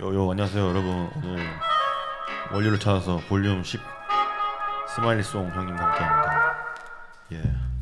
요요 안녕하세요 여러분 오늘 원료를 찾아서 볼륨 10 스마일리송 형님과 함께합니다 예.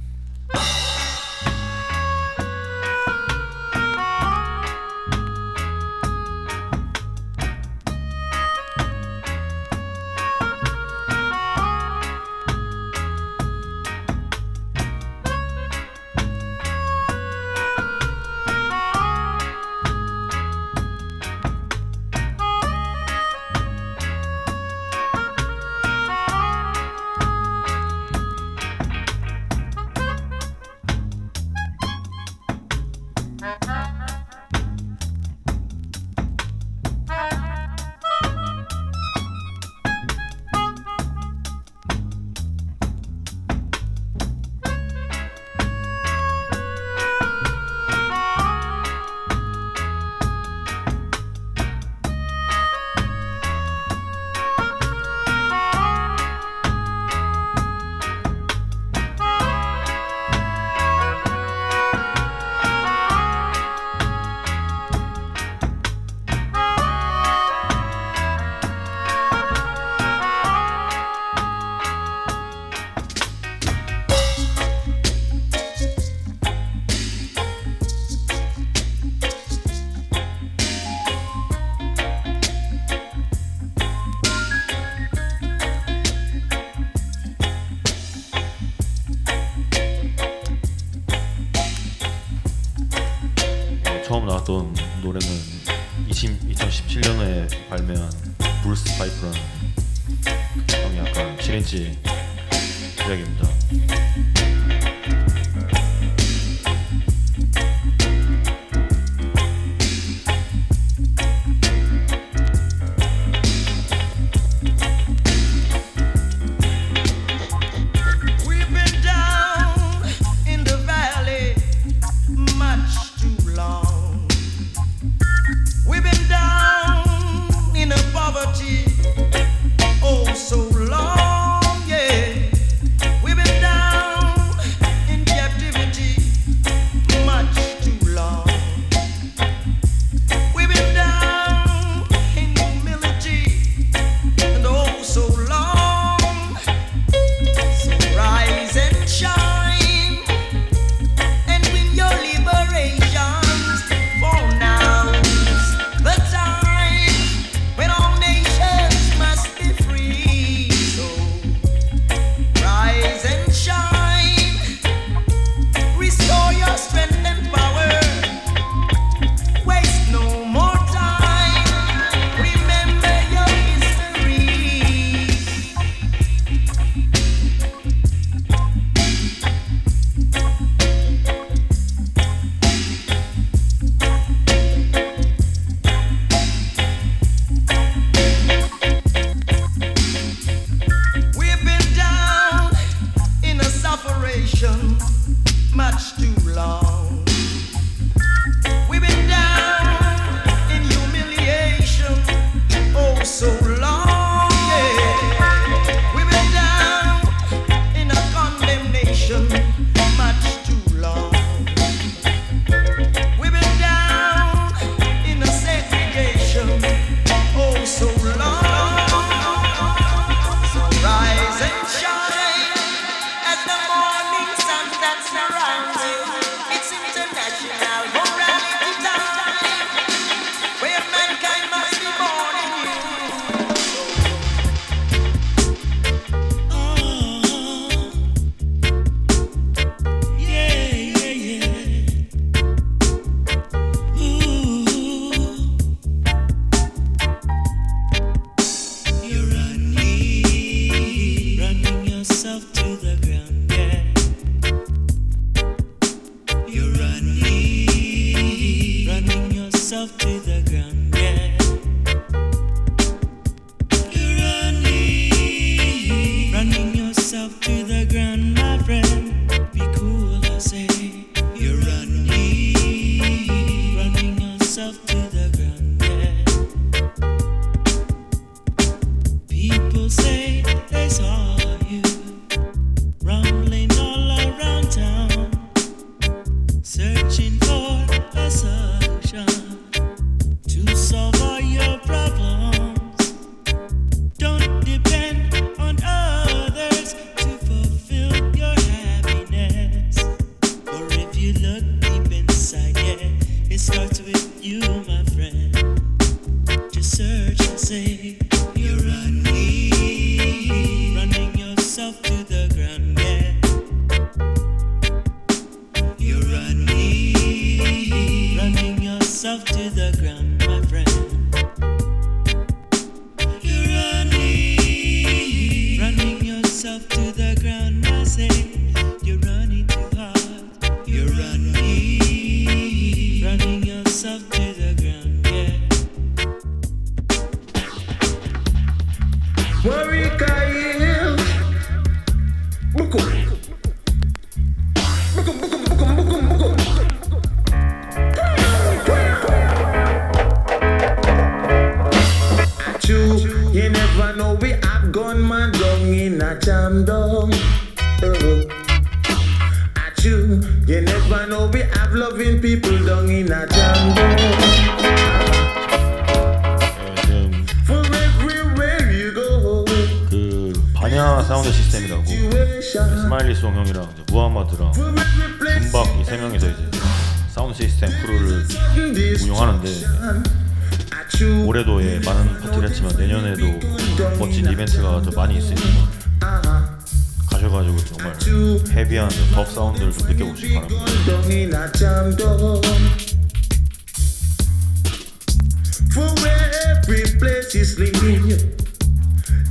she's sleeping.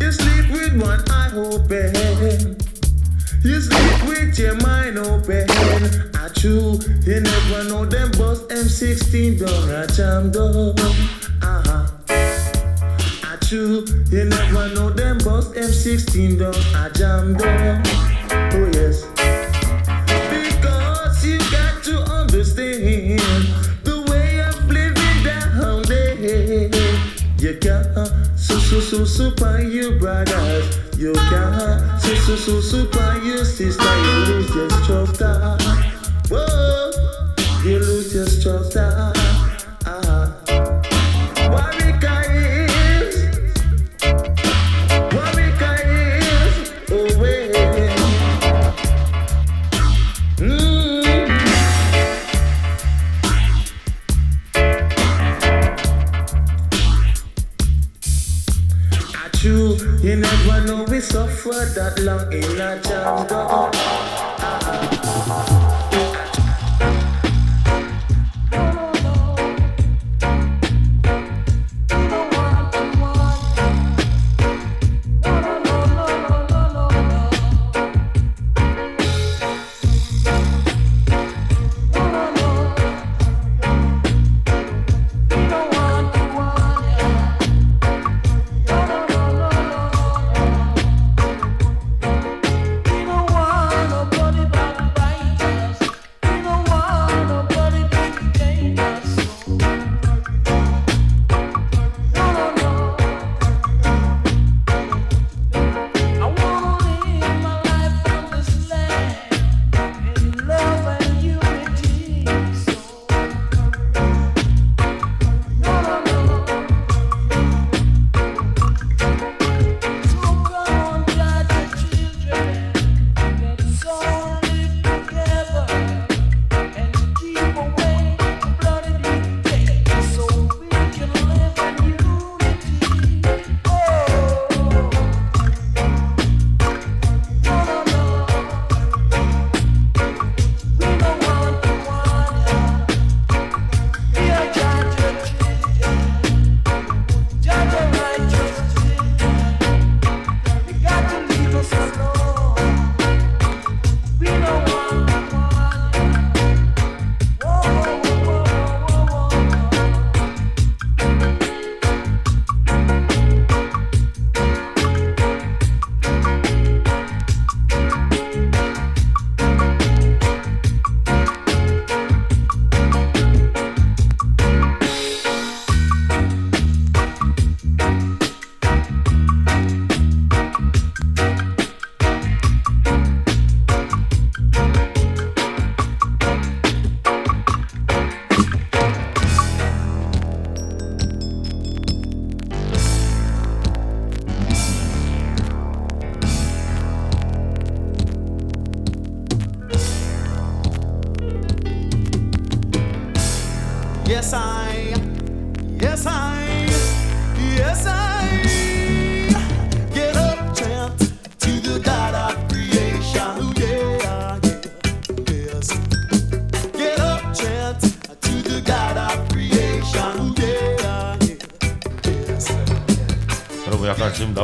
You sleep with one eye open. You sleep with your mind open. I chew. You never know them boss M16 don't a jam door. Uh-huh. I chew. You never know them boss M16 don't a jam door. Oh yes. Because you got to understand. su su su super you brothers. You can su su su super you sister. You lose your structure. Whoa, you lose your structure.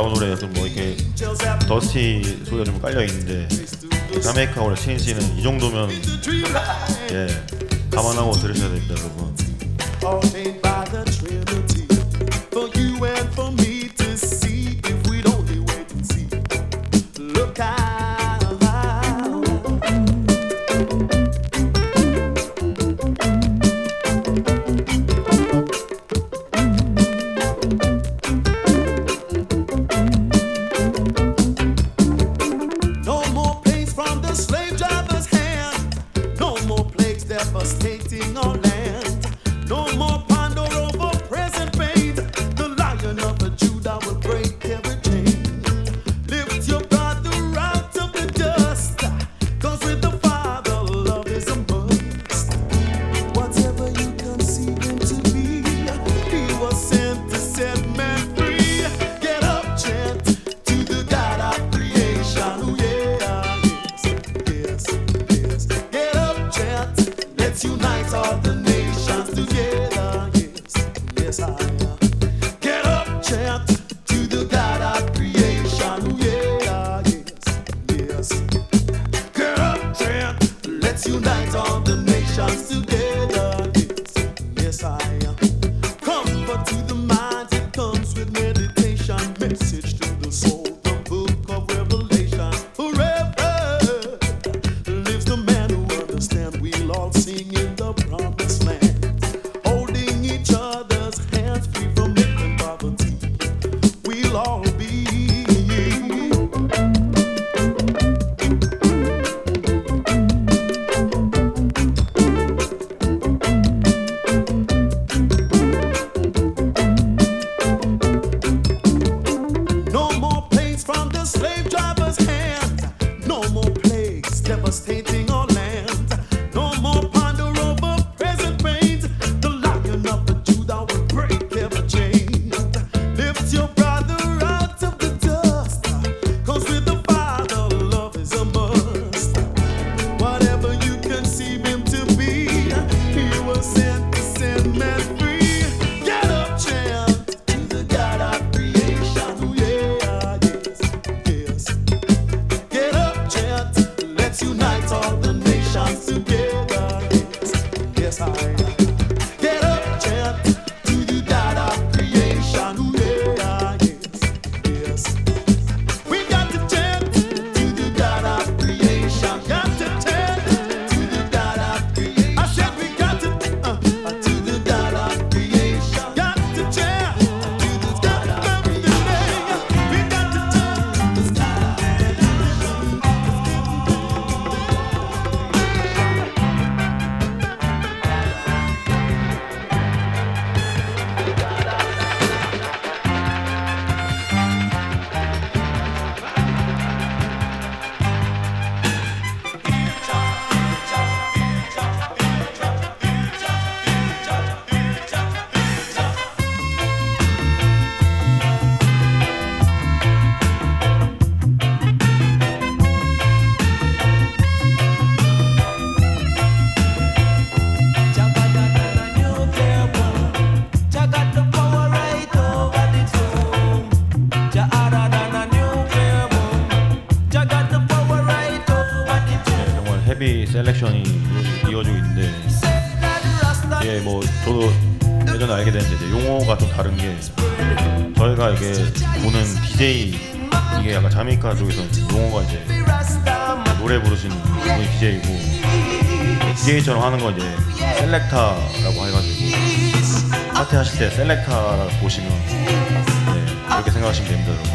나온 노래가 좀뭐 이렇게 더스티 소리가 좀 깔려 있는데 자메이카 오래 체인지는 이 정도면 예 감안하고 들으셔야 됩니다 여러분. 자메이카 쪽에서는 용어가 이제 노래 부르시는 분이 DJ이고 DJ처럼 하는 건 이제 셀렉타라고 해가지고 파티 하실 때 셀렉타 보시면 네, 이렇게 생각하시면 됩니다 여러분.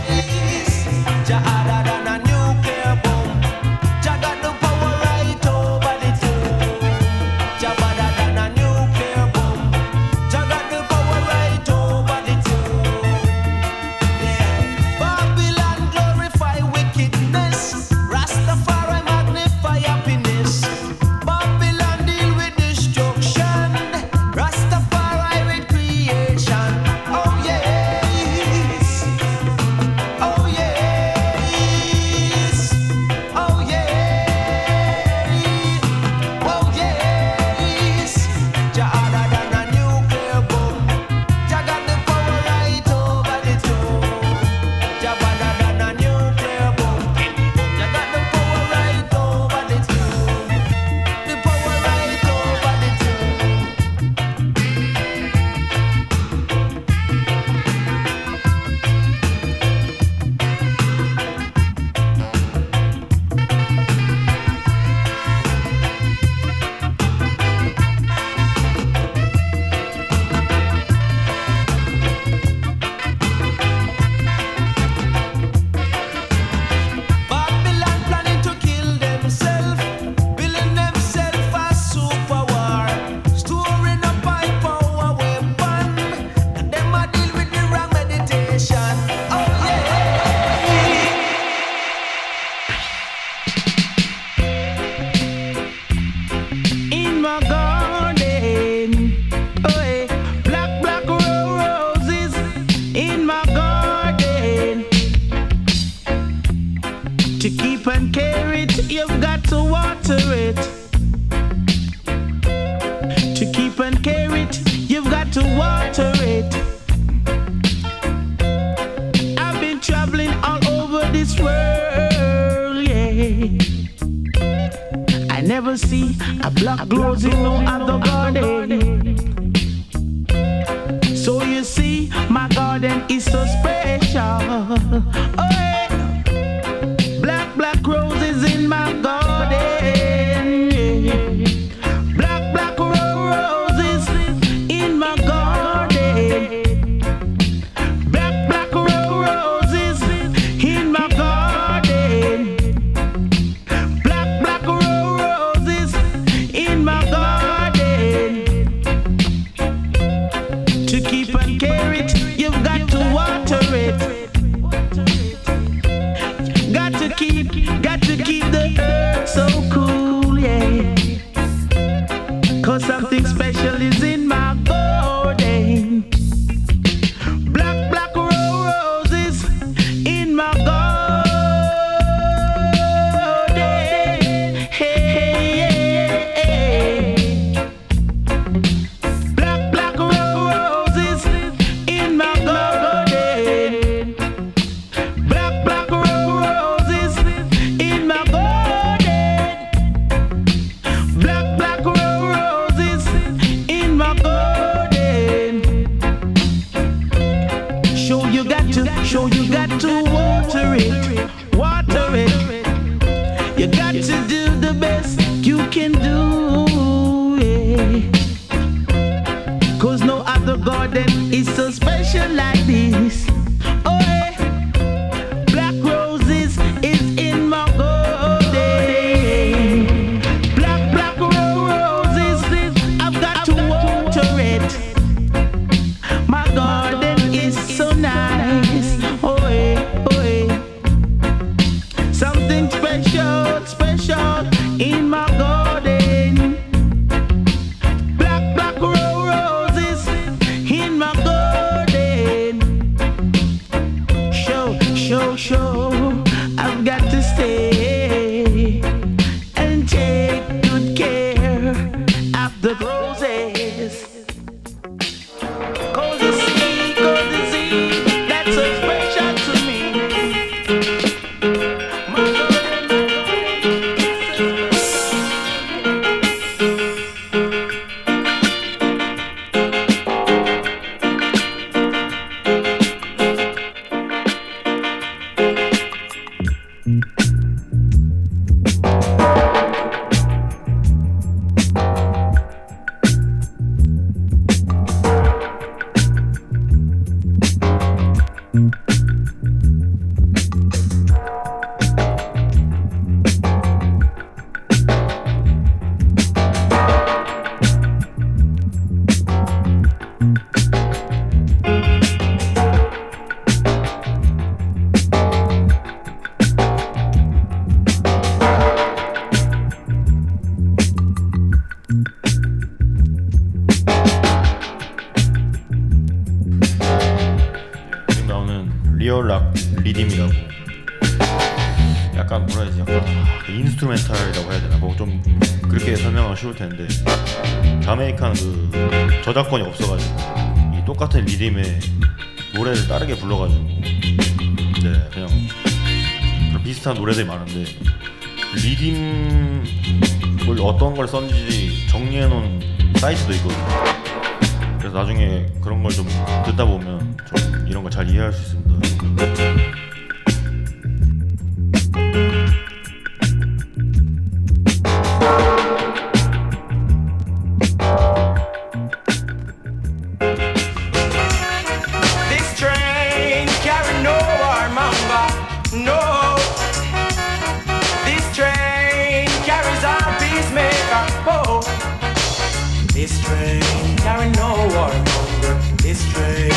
This train carry no war monger. This train.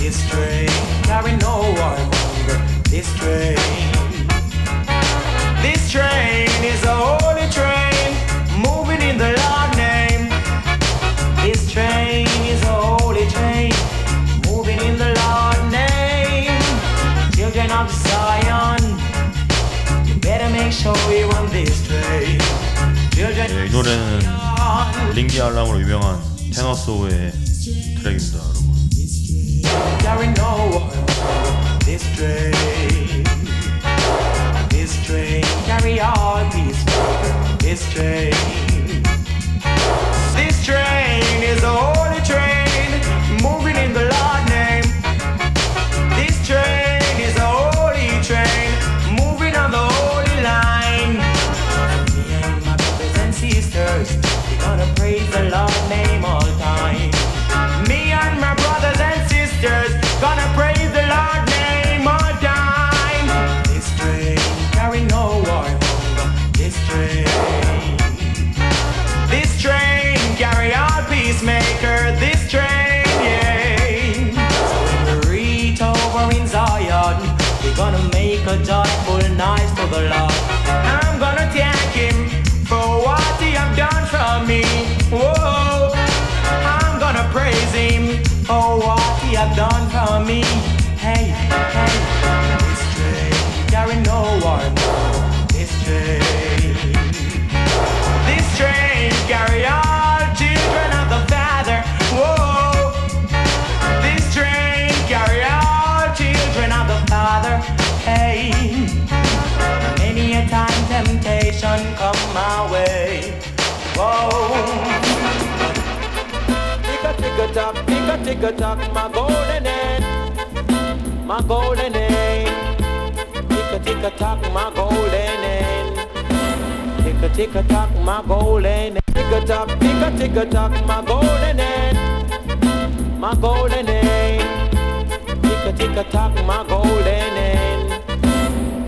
This train carry no war monger. This train. This train is a holy train moving in the Lord name. This train is a holy train moving in the Lord name. Children of Zion, you better make sure you're on this train. 예, 이 노래는 링기 알람으로 유명한 테너소의 트랙입니다, 여러분. This train, is a holy train Tick tock, tick a tick tock, my golden end, my golden end. Tick a tick tock, my golden end. Tick a tick tock, my golden end. Tick tock, tick a tick tock, my golden end my golden end. Tick a tick tock, my golden end.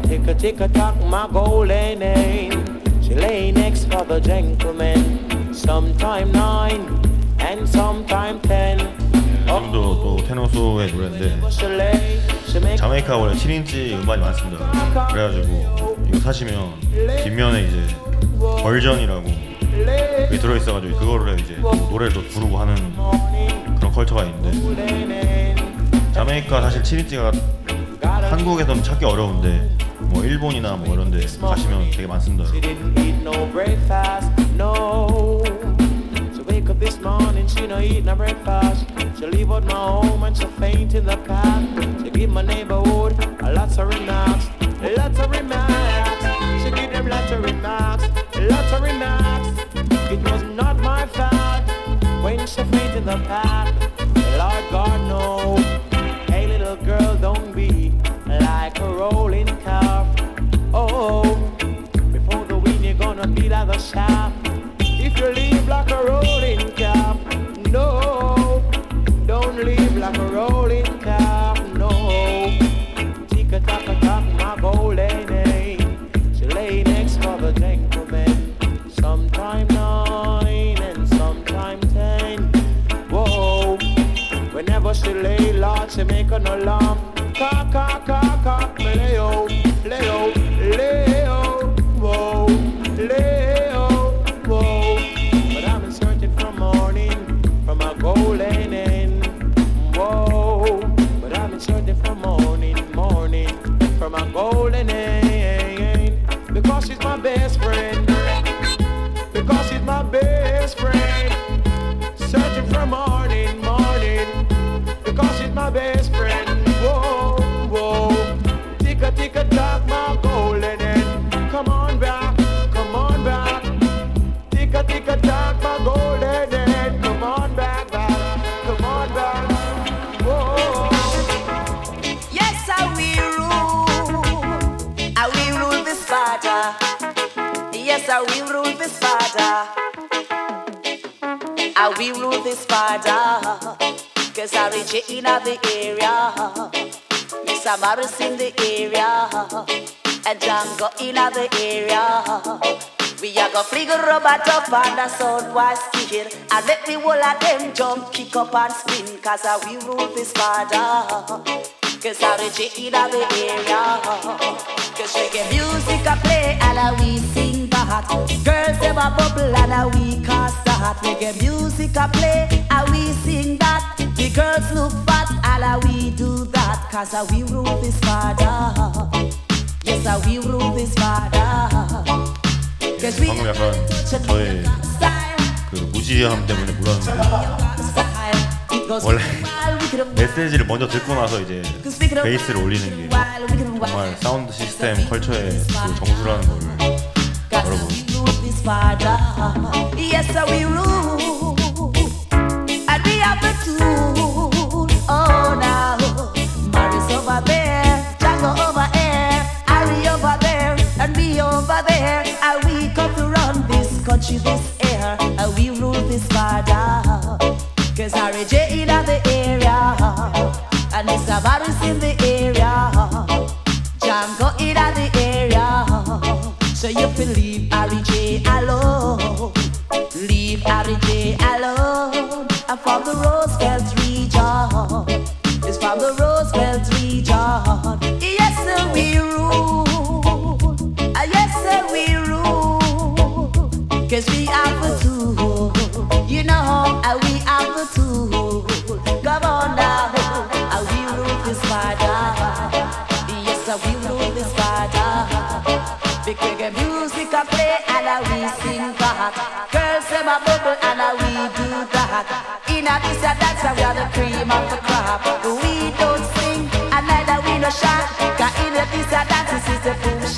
Tick a tick tock, my golden end. She lay next for the gentleman. Sometime nine ten. 지금도 또 테너소의 노래인데 자메이카 원래 7인치 음반이 많습니다. 그래가지고 이거 사시면 뒷면에 이제 벌전이라고 그게 들어있어가지고 그거를 이제 노래를 또 부르고 하는 그런 컬처가 있는데. 자메이카 사실 7인치가 한국에서는 찾기 어려운데 뭐 일본이나 뭐 이런 데 가시면 되게 많습니다. Wake up this morning, she no eat no breakfast. She leave out my home and she faint in the path. She give my neighborhood a lots of remarks, lots of remarks. She give them lots of remarks, lots of remarks. It was not my fault when she faint in the path. Lord God no. Up and the sound was kitchen. And let me whole of them jump, kick up and spin, cause I will rule this father. Cause I reject in the area. Cause get music I play and I we sing back. Girls have a bubble and I we cast that. get music I play and we sing that. The girls look fat and we do that. Cause I will rule this father. Yes, I will rule this father. 방금 약간 저의 그 무지함 때문에 몰랐는데 원래 메시지를 먼저 듣고 나서 이제 베이스를 올리는 게 정말 사운드 시스템 컬처의 그 정수라는 거를 여러분 And we up at tool, oh now, Mary's over there. se você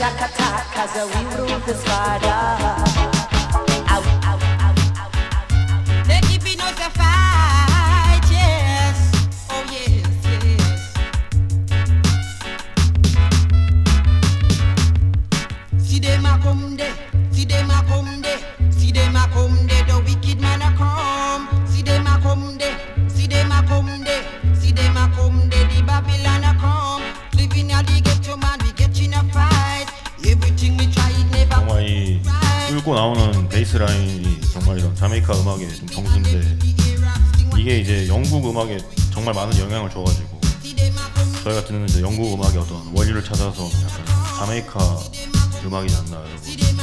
Takataka, so we rule this fight. なるほど。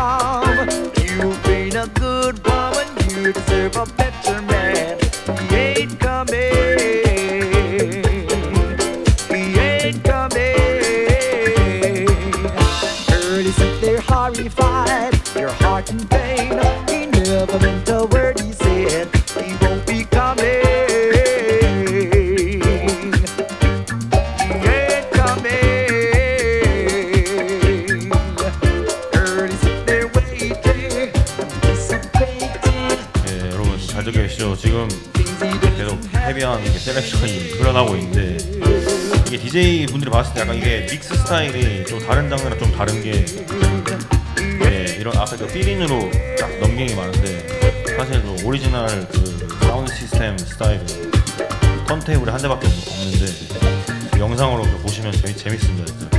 love. You've been a good woman, you deserve a better man. He ain't coming. 약간 불어나고 있는데 이게 DJ 분들이 봤을 때 약간 이게 믹스 스타일이 좀 다른 장르랑 좀 다른 게 네, 이런 아까 그 피린으로 딱 넘기는 게 많은데 사실 그 오리지널 그 사운드 시스템 스타일은 턴테이블이 한 대밖에 없는데 그 영상으로 보시면 재밌, 재밌습니다. 진짜.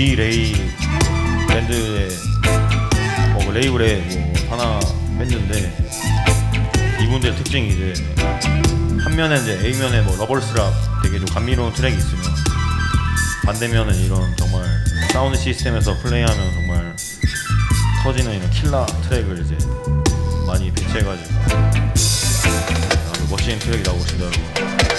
D 레이 밴드의 뭐 레이블의 뭐 하나 밴드인데 이분들 특징이 이제 한 면에 이제 A 면에 뭐 러벌스락 되게 좀 감미로운 트랙이 있으면 반대면은 이런 정말 사운드 시스템에서 플레이하면 정말 터지는 이런 킬라 트랙을 이제 많이 배치해가지고 아주 멋진 트랙이 나오고 있습니다 여러분.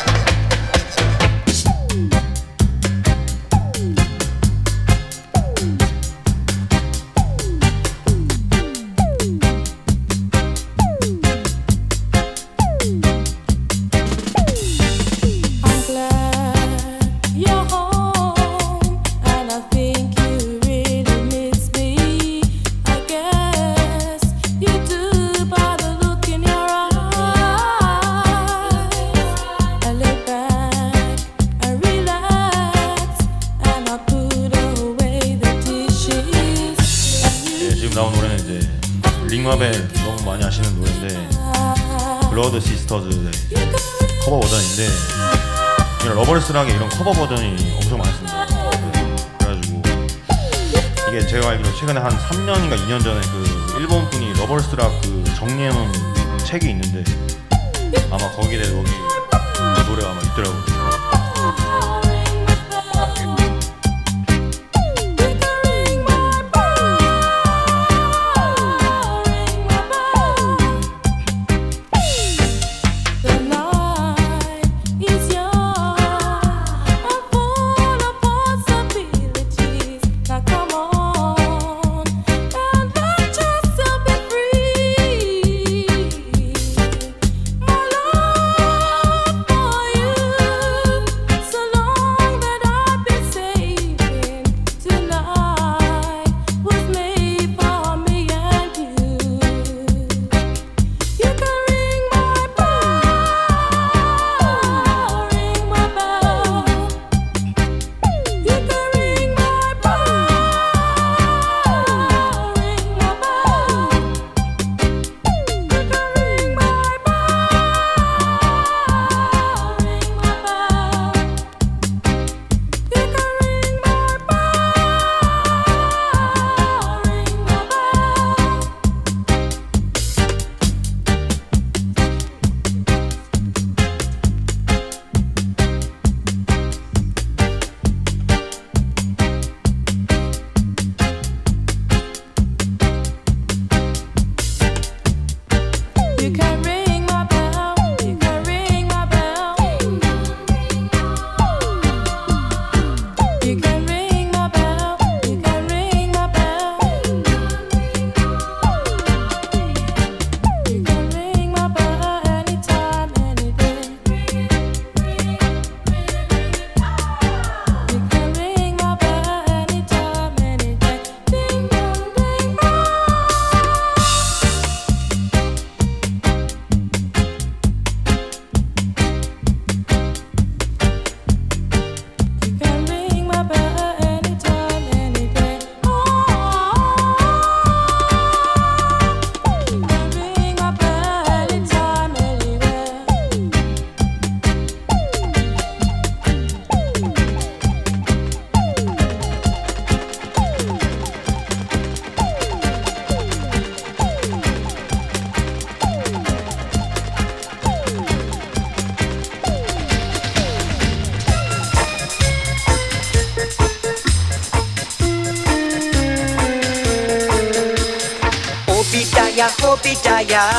Obadiah.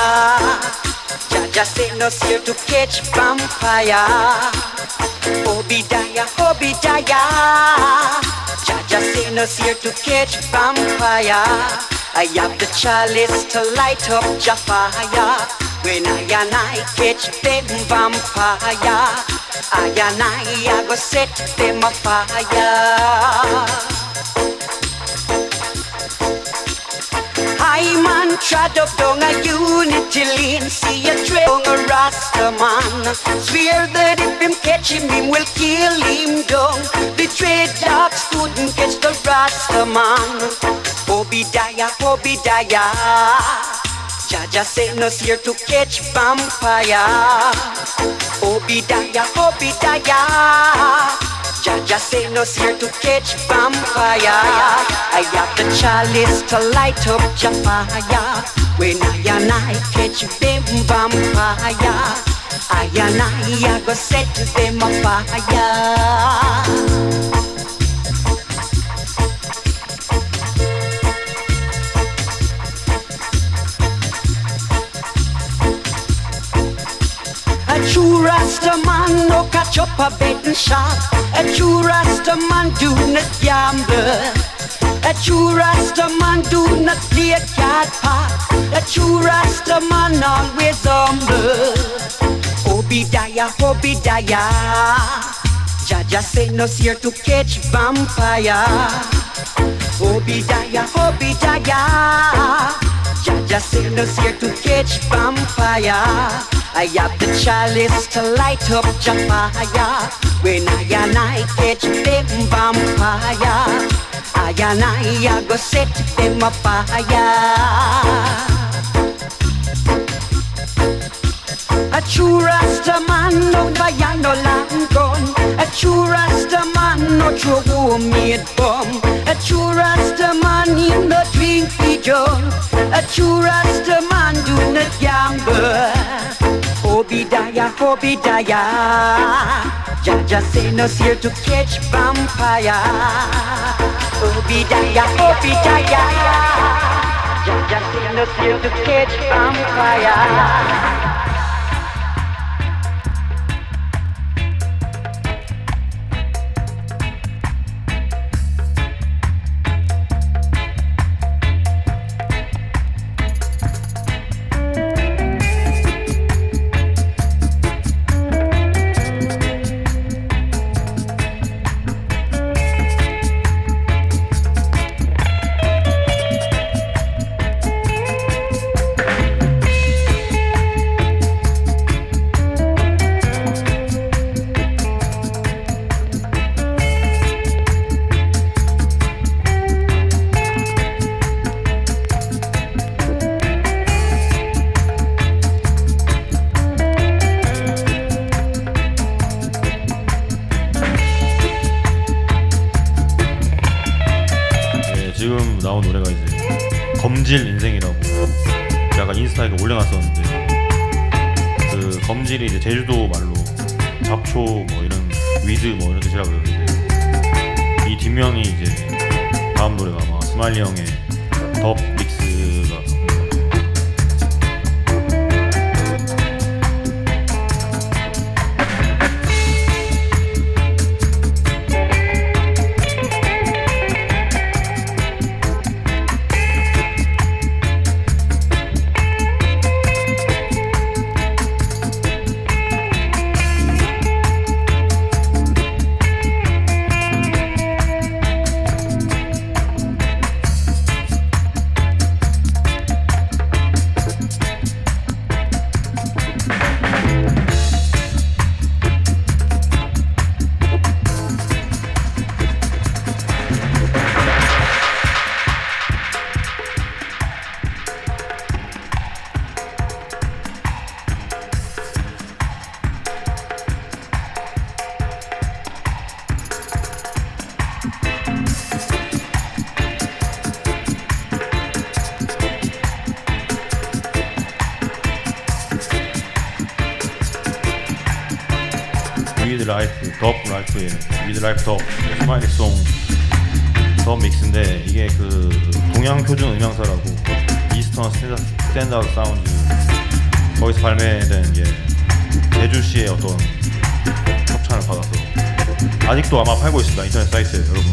Jah Jah sent us here to catch vampire. Obadiah, Obadiah. Jah Jah sent us here to catch vampire. I have the chalice to light up the. When I and I catch them vampire, I and I, I go set them afire. I man trod up down a unity lane See a trail on a rasta man. Swear that if him catch him, him will kill him down. The trade dogs couldn't catch the rasta man. Obadiah, Obadiah Jah Jah sent us here to catch vampire. Obadiah, Obadiah Jah Jah say us here to catch vampire. I have the chalice to light up your fire. When I and I catch them vampire, I and I, I go set them afire. Rasta man no catch up a betting shop. A true Rasta man do not gamble. A true Rasta man do not play cat park. A true Rasta man always humble. Obadiah, Obadiah. Jah Jah sent us here to catch vampire. Obadiah, Obadiah. Jah Jah sent us here to catch vampire. I have the chalice to light up your fire. When I and I catch them vampire, I and I, go set them afire. A true Rasta man no buy no long gun. A true Rasta man no throw homemade bomb. A true Rasta man he no drink junk. A true Rasta man do not gamble. Obadiah, Obadiah. Jah Jah sent us here to catch vampire. Obadiah, Obadiah. Jah Jah sent us here to catch vampire. 위드 라이프 덥 라이프의 위드 라이프 덥 스마일리 송더 믹스인데 이게 그 동양 표준 음향사라고 이스턴 스탠다- 스탠다드 사운드 거기서 발매된 게 제주시의 어떤 협찬을 받아서 아직도 아마 팔고 있습니다. 인터넷 사이트에 여러분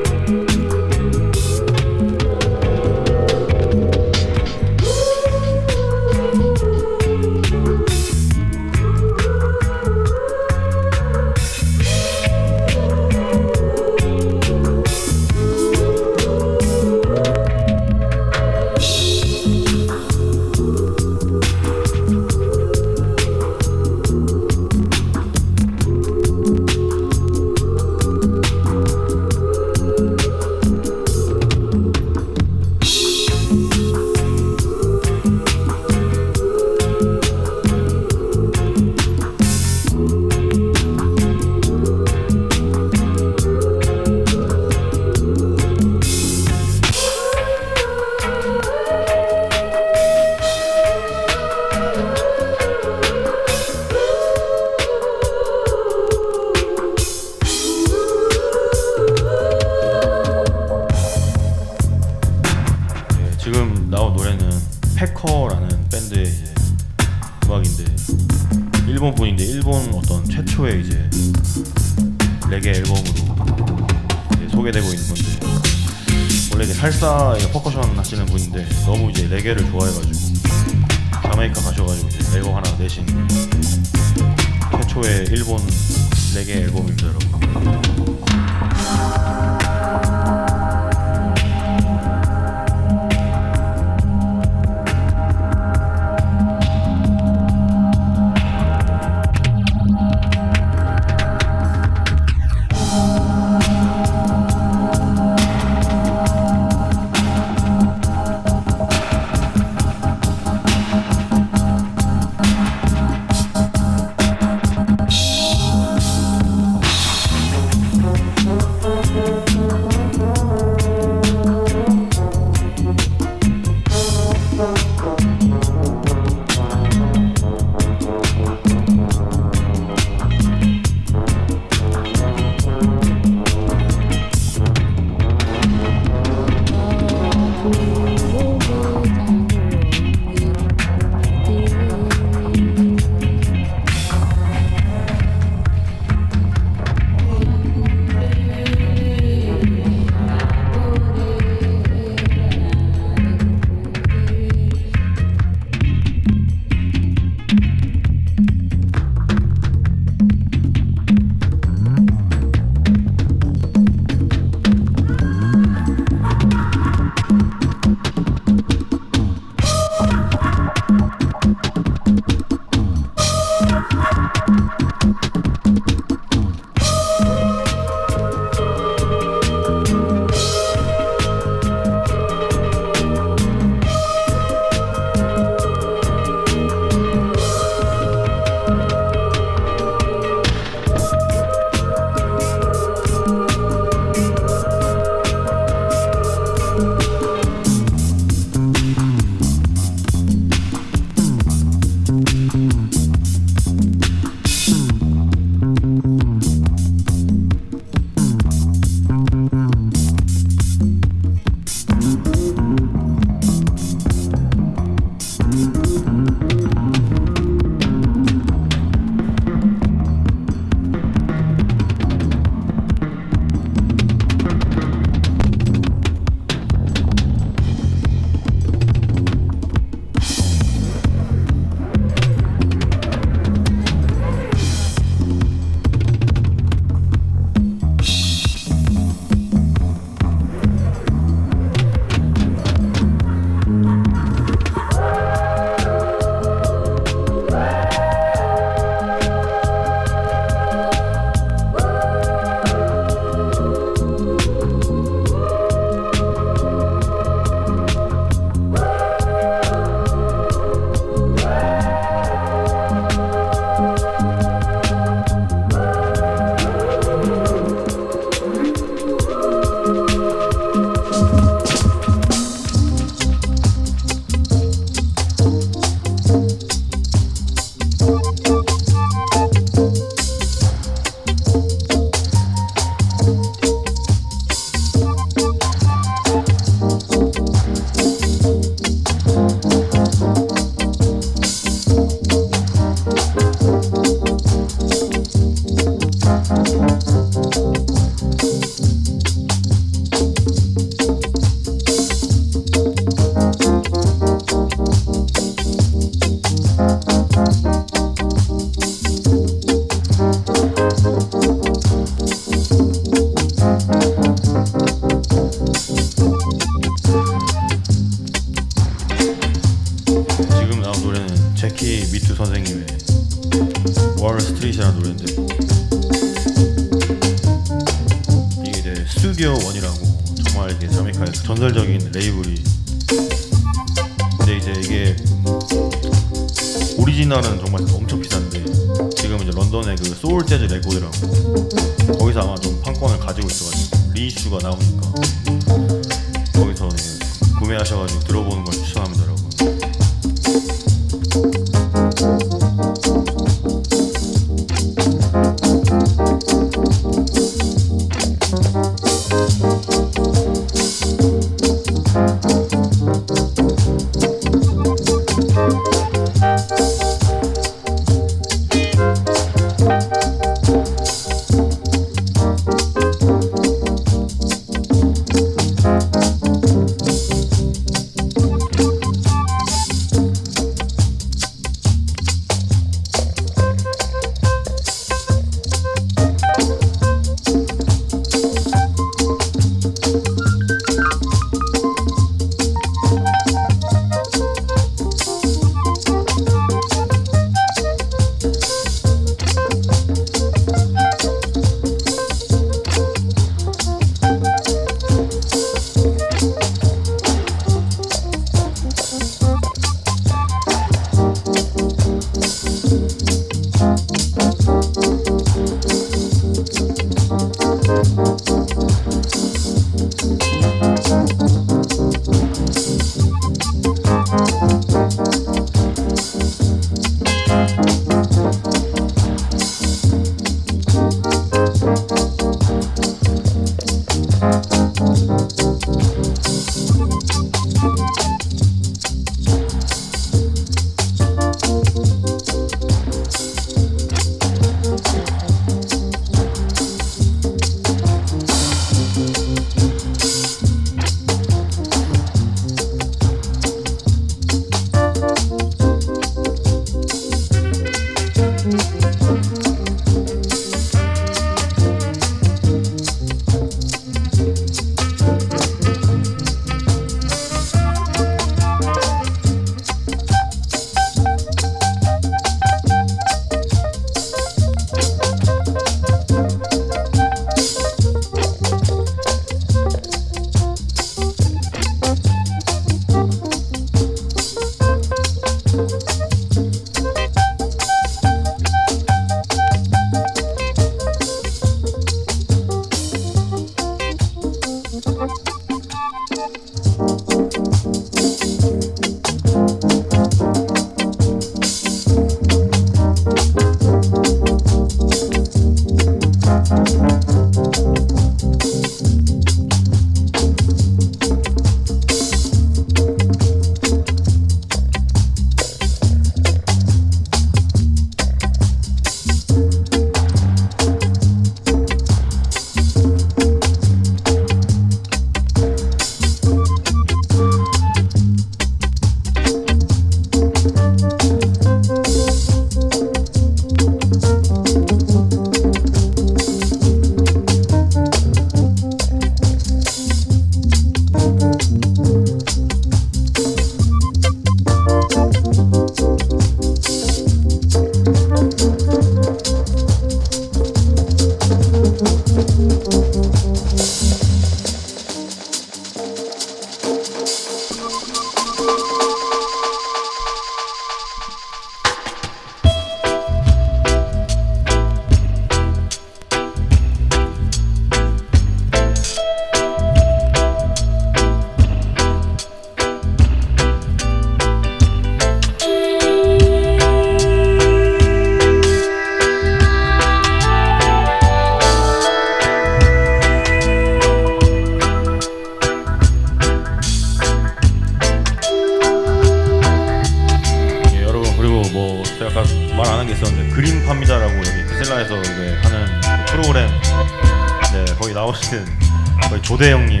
조대형님.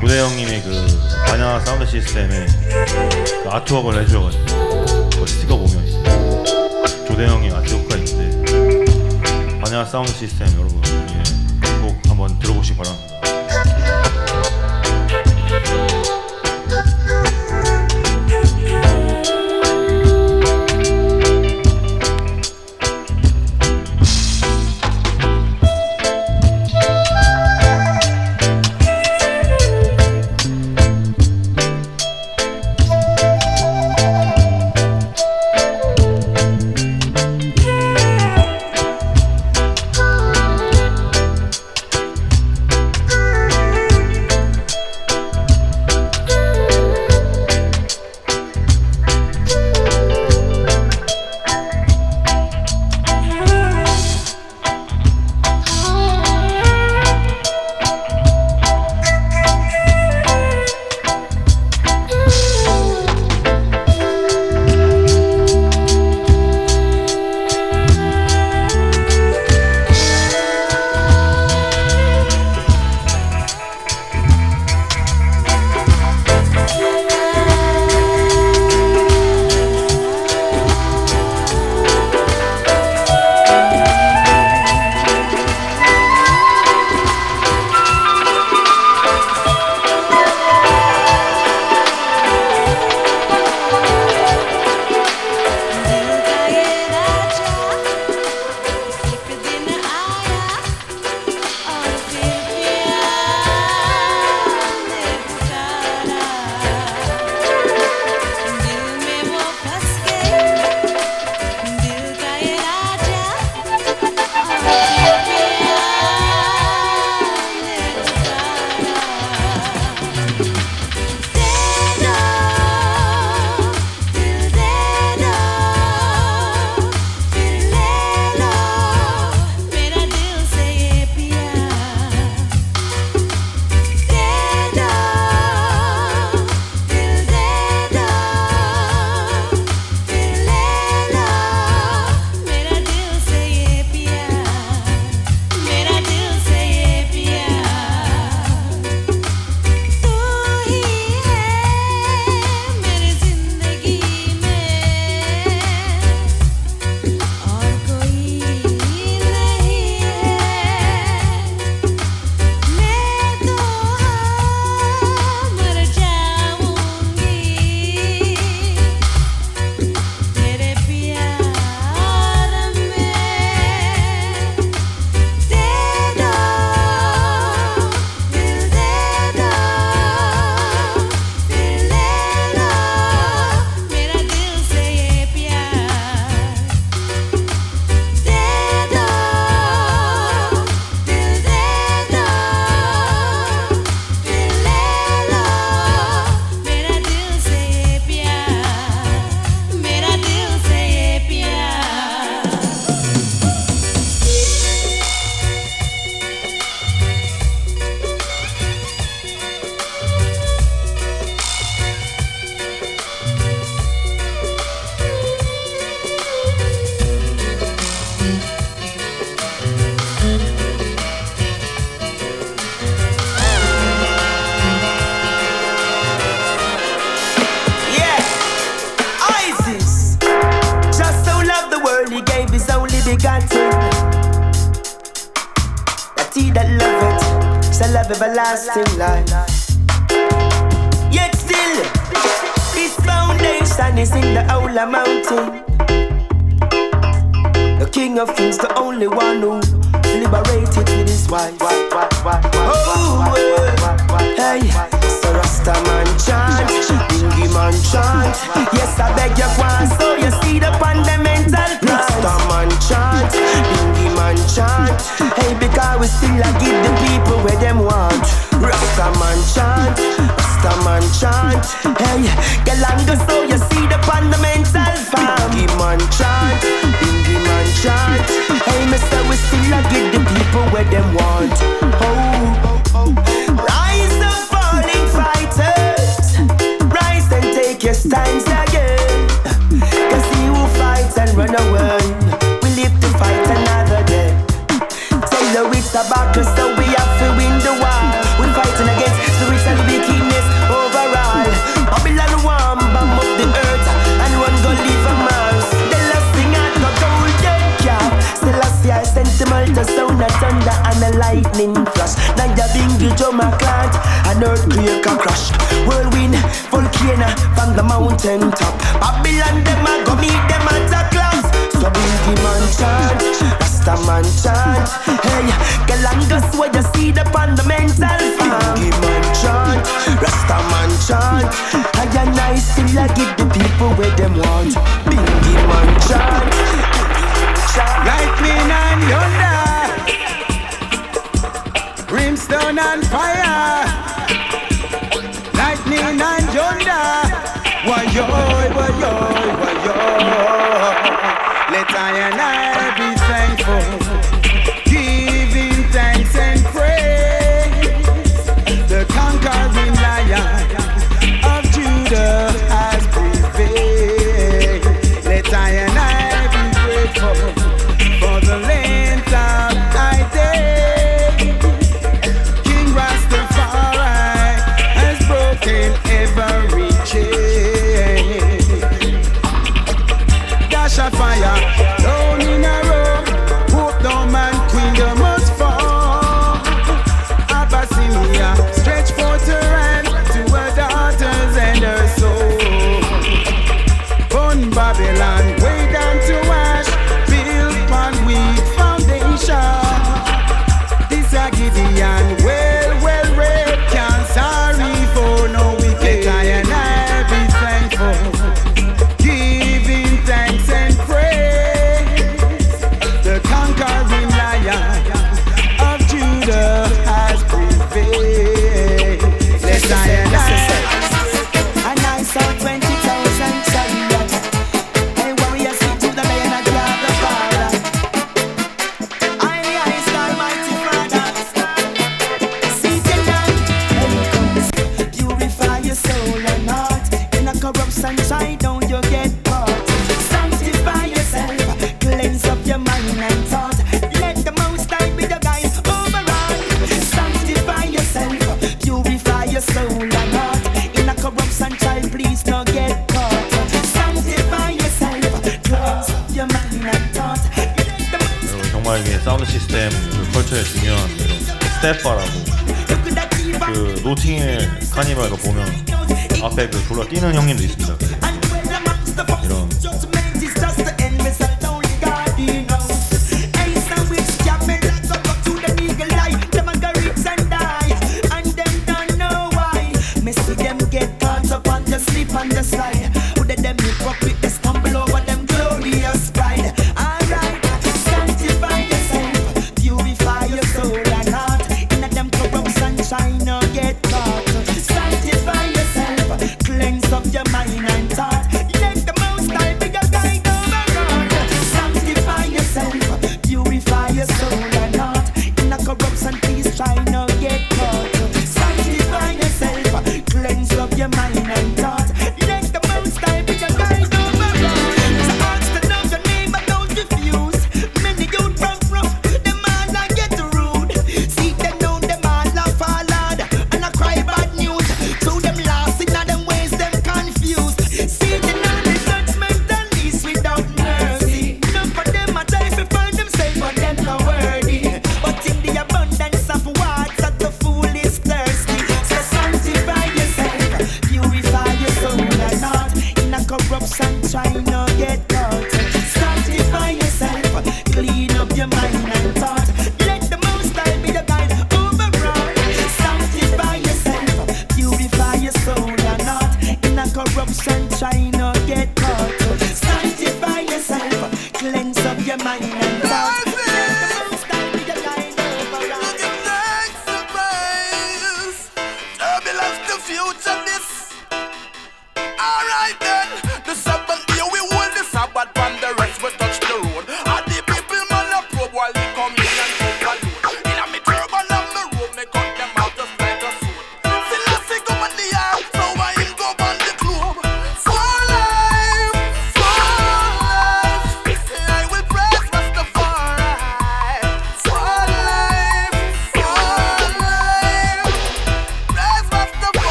조대형님이 그 바냐 사운드 시스템에 그 아트웍을 해주셔가지고 그 스티커 보면 조대형님 아트웍가 있는데 바냐 사운드 시스템 여러분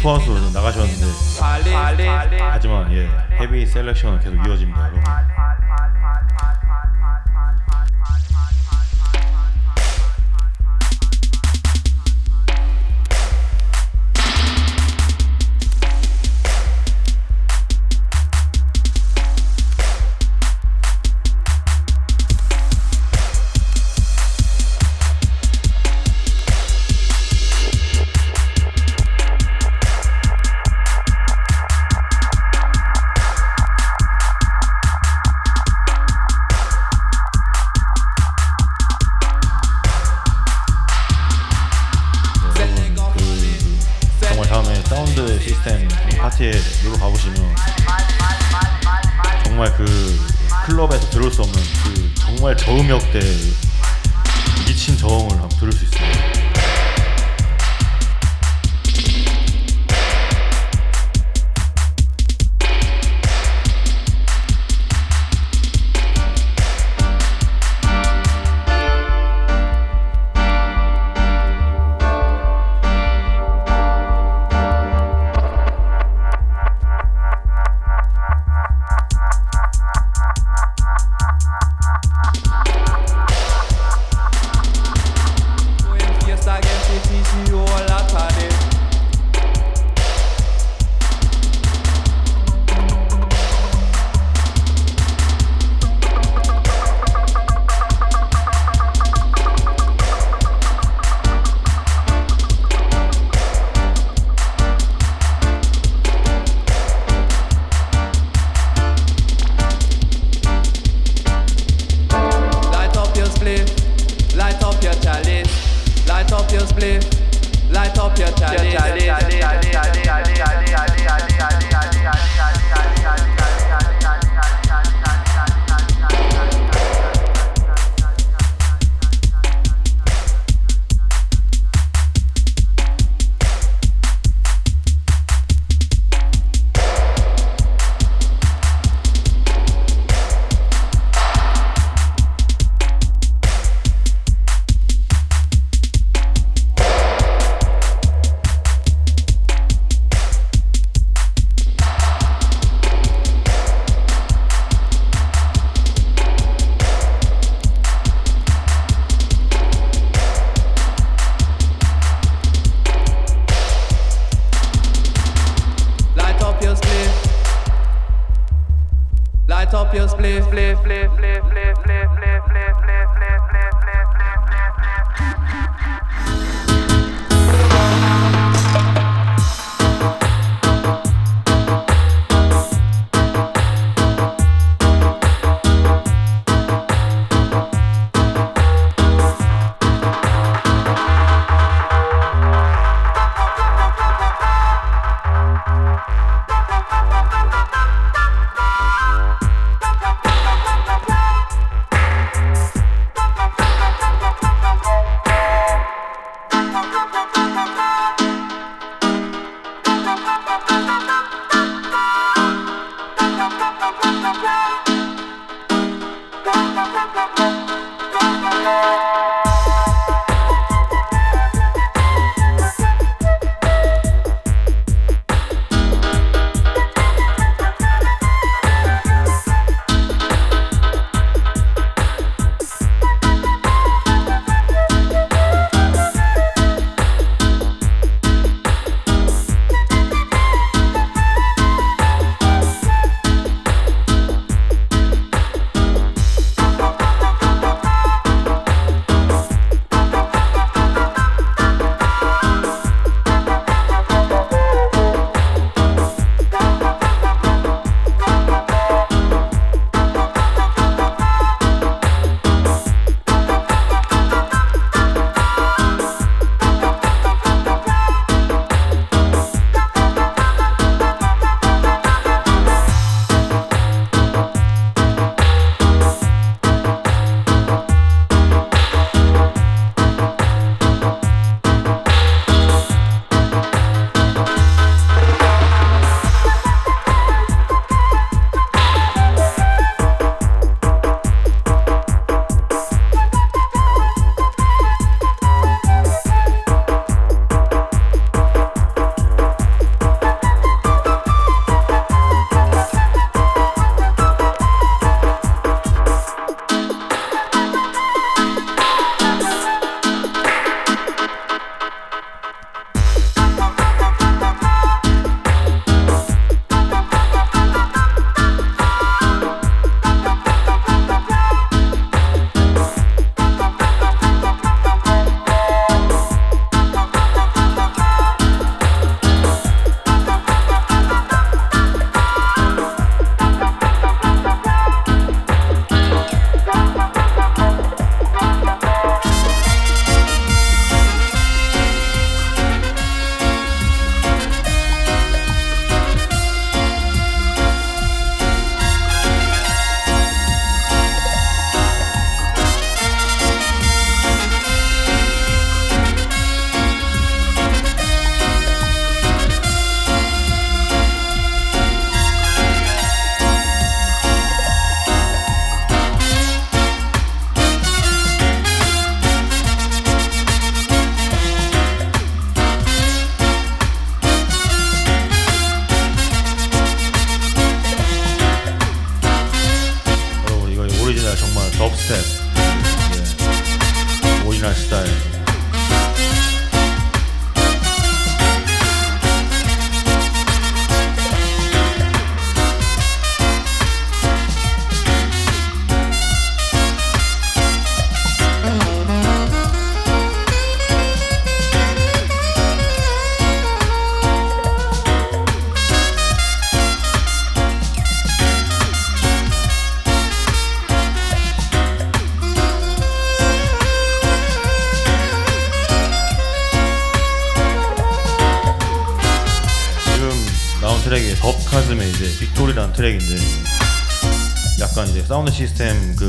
투하수로 나가셨는데 하지만 예 헤비 셀렉션은 계속 이어집니다 여러분. up your spliff, spliff, spliff, spliff, spliff.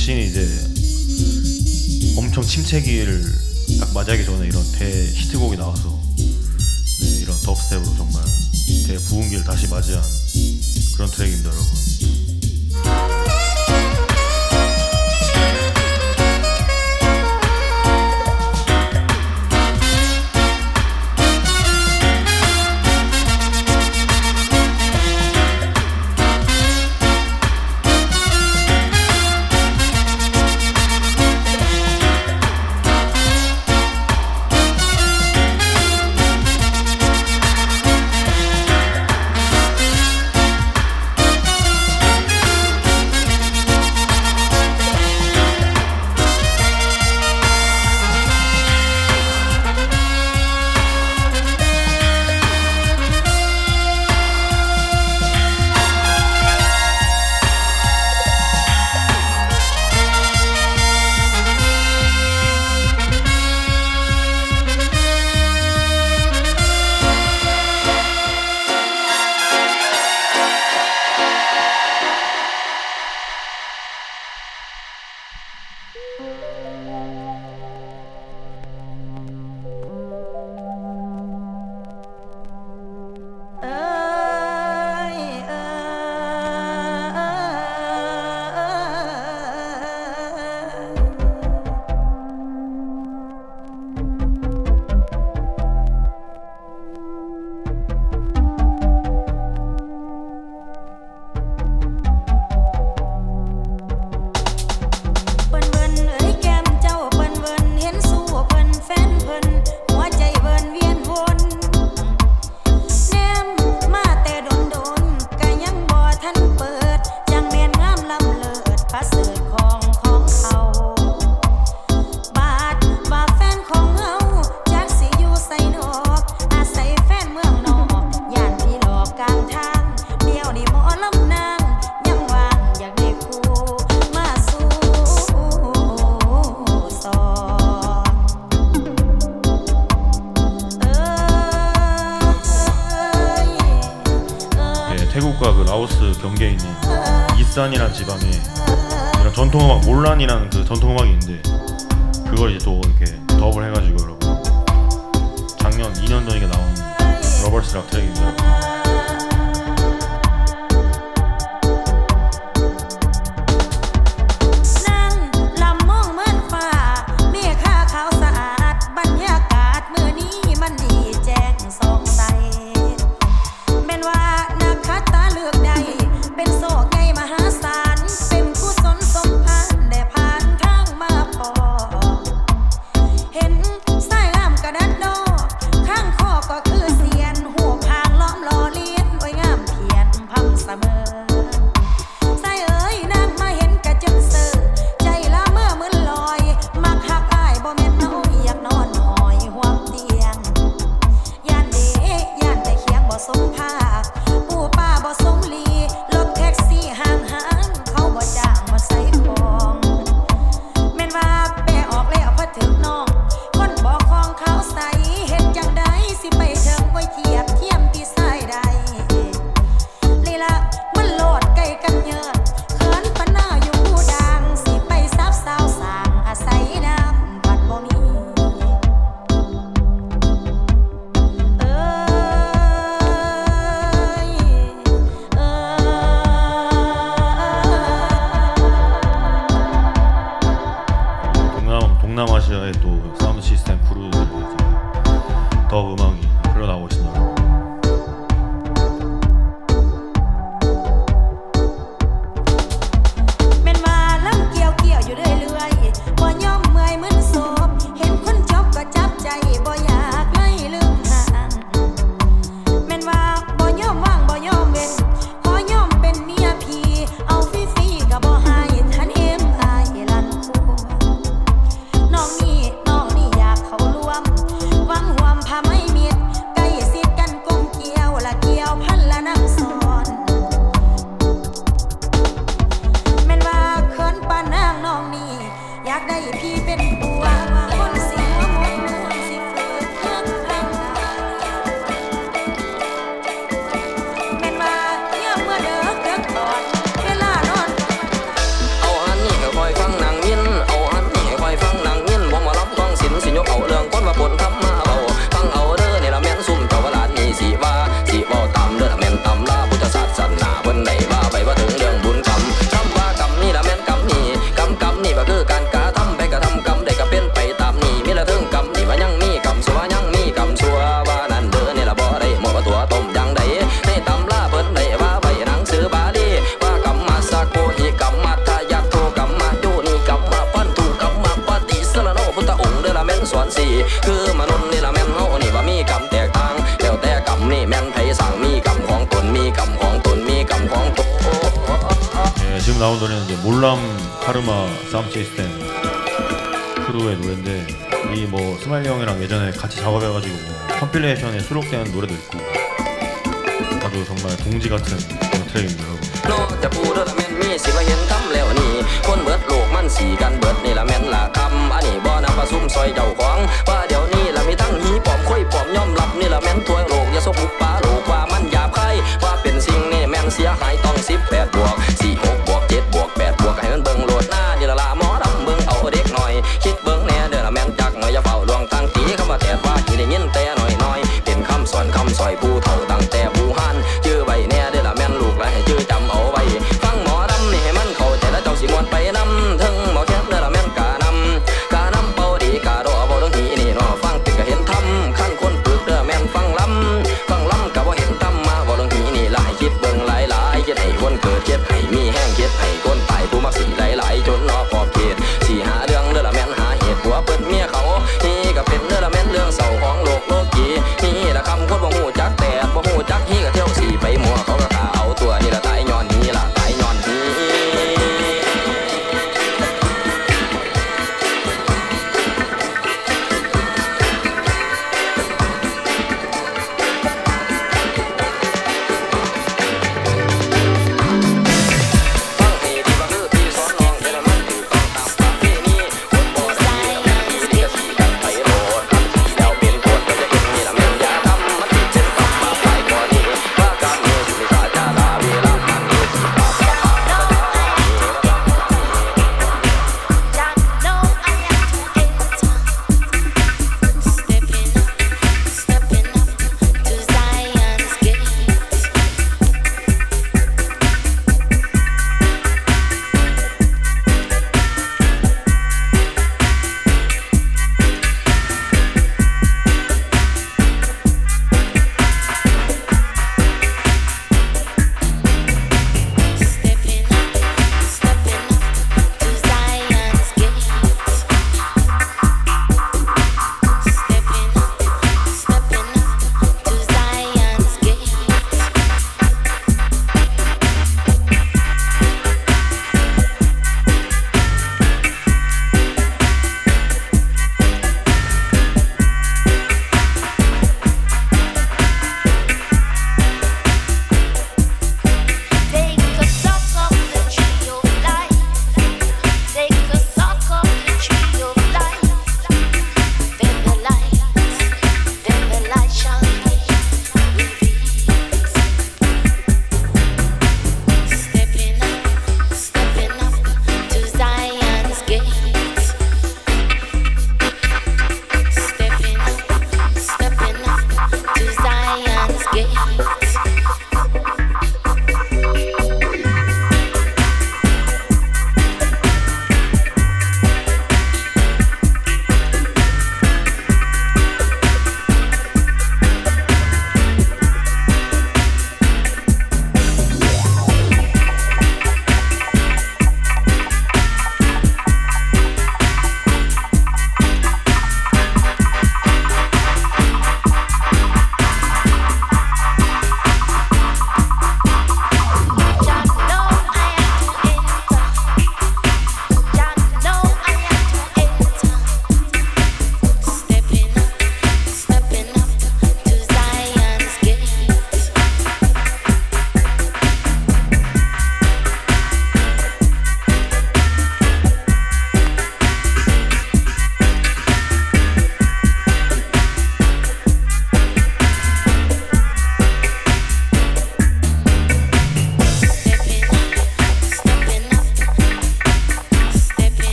자신이 이제 엄청 침체기를 딱 맞이하기 전에 이런 대